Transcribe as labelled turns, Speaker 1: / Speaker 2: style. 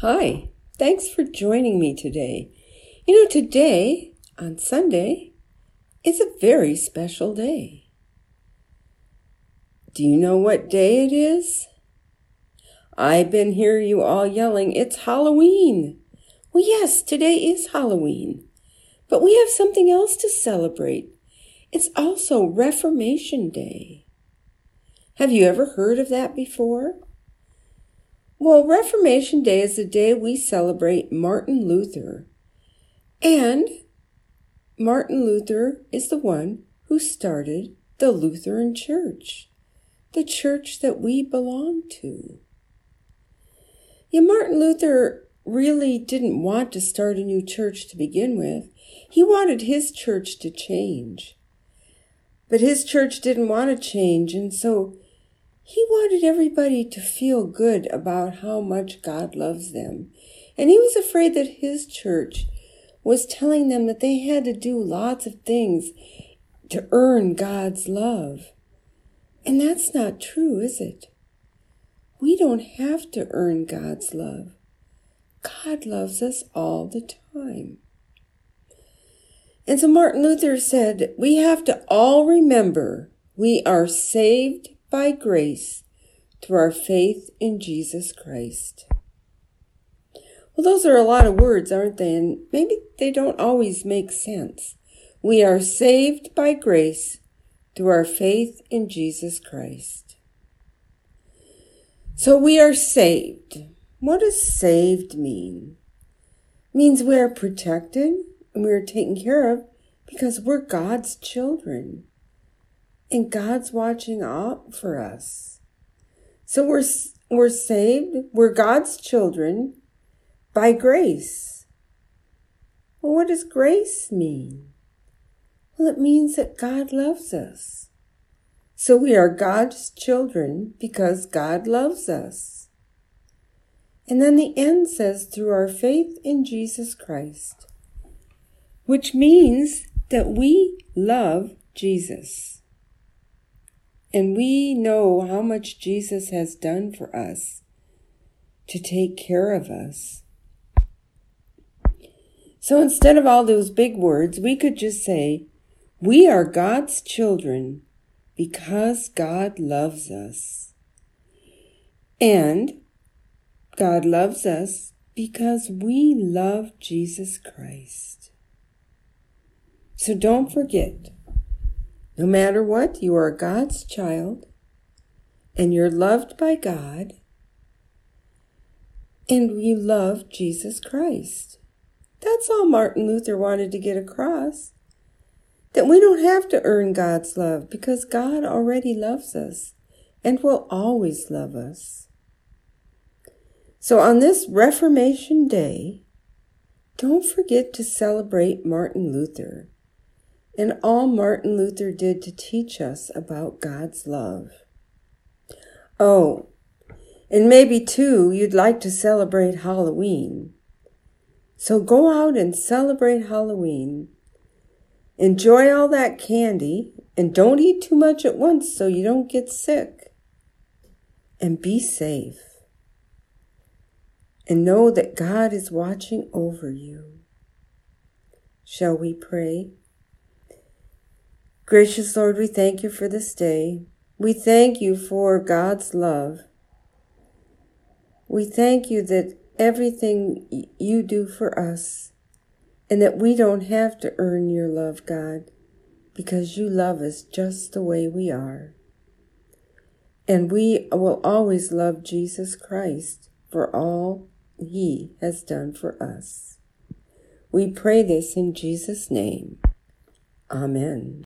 Speaker 1: Hi, thanks for joining me today. You know, today, on Sunday, is a very special day. Do you know what day it is? I've been hearing you all yelling, it's Halloween. Well, yes, today is Halloween. But we have something else to celebrate. It's also Reformation Day. Have you ever heard of that before? Well, Reformation Day is the day we celebrate Martin Luther. And Martin Luther is the one who started the Lutheran Church, the church that we belong to. Yeah, Martin Luther really didn't want to start a new church to begin with. He wanted his church to change. But his church didn't want to change, and so he wanted everybody to feel good about how much God loves them. And he was afraid that his church was telling them that they had to do lots of things to earn God's love. And that's not true, is it? We don't have to earn God's love. God loves us all the time. And so Martin Luther said, we have to all remember we are saved by grace through our faith in Jesus Christ. Well, those are a lot of words, aren't they? And maybe they don't always make sense. We are saved by grace through our faith in Jesus Christ. So we are saved. What does saved mean? It means we are protected and we are taken care of because we're God's children and God's watching out for us. So we're, we're saved, we're God's children by grace. Well, what does grace mean? Well, it means that God loves us. So we are God's children because God loves us. And then the end says through our faith in Jesus Christ, which means that we love Jesus. And we know how much Jesus has done for us to take care of us. So instead of all those big words, we could just say, we are God's children because God loves us. And God loves us because we love Jesus Christ. So don't forget, no matter what, you are God's child and you're loved by God and you love Jesus Christ. That's all Martin Luther wanted to get across. That we don't have to earn God's love because God already loves us and will always love us. So on this Reformation Day, don't forget to celebrate Martin Luther and all Martin Luther did to teach us about God's love. Oh, and maybe too you'd like to celebrate Halloween. So go out and celebrate Halloween. Enjoy all that candy and don't eat too much at once so you don't get sick. And be safe. And know that God is watching over you. Shall we pray? Gracious Lord, we thank you for this day. We thank you for God's love. We thank you that everything you do for us and that we don't have to earn your love, God, because you love us just the way we are. And we will always love Jesus Christ for all he has done for us. We pray this in Jesus' name. Amen.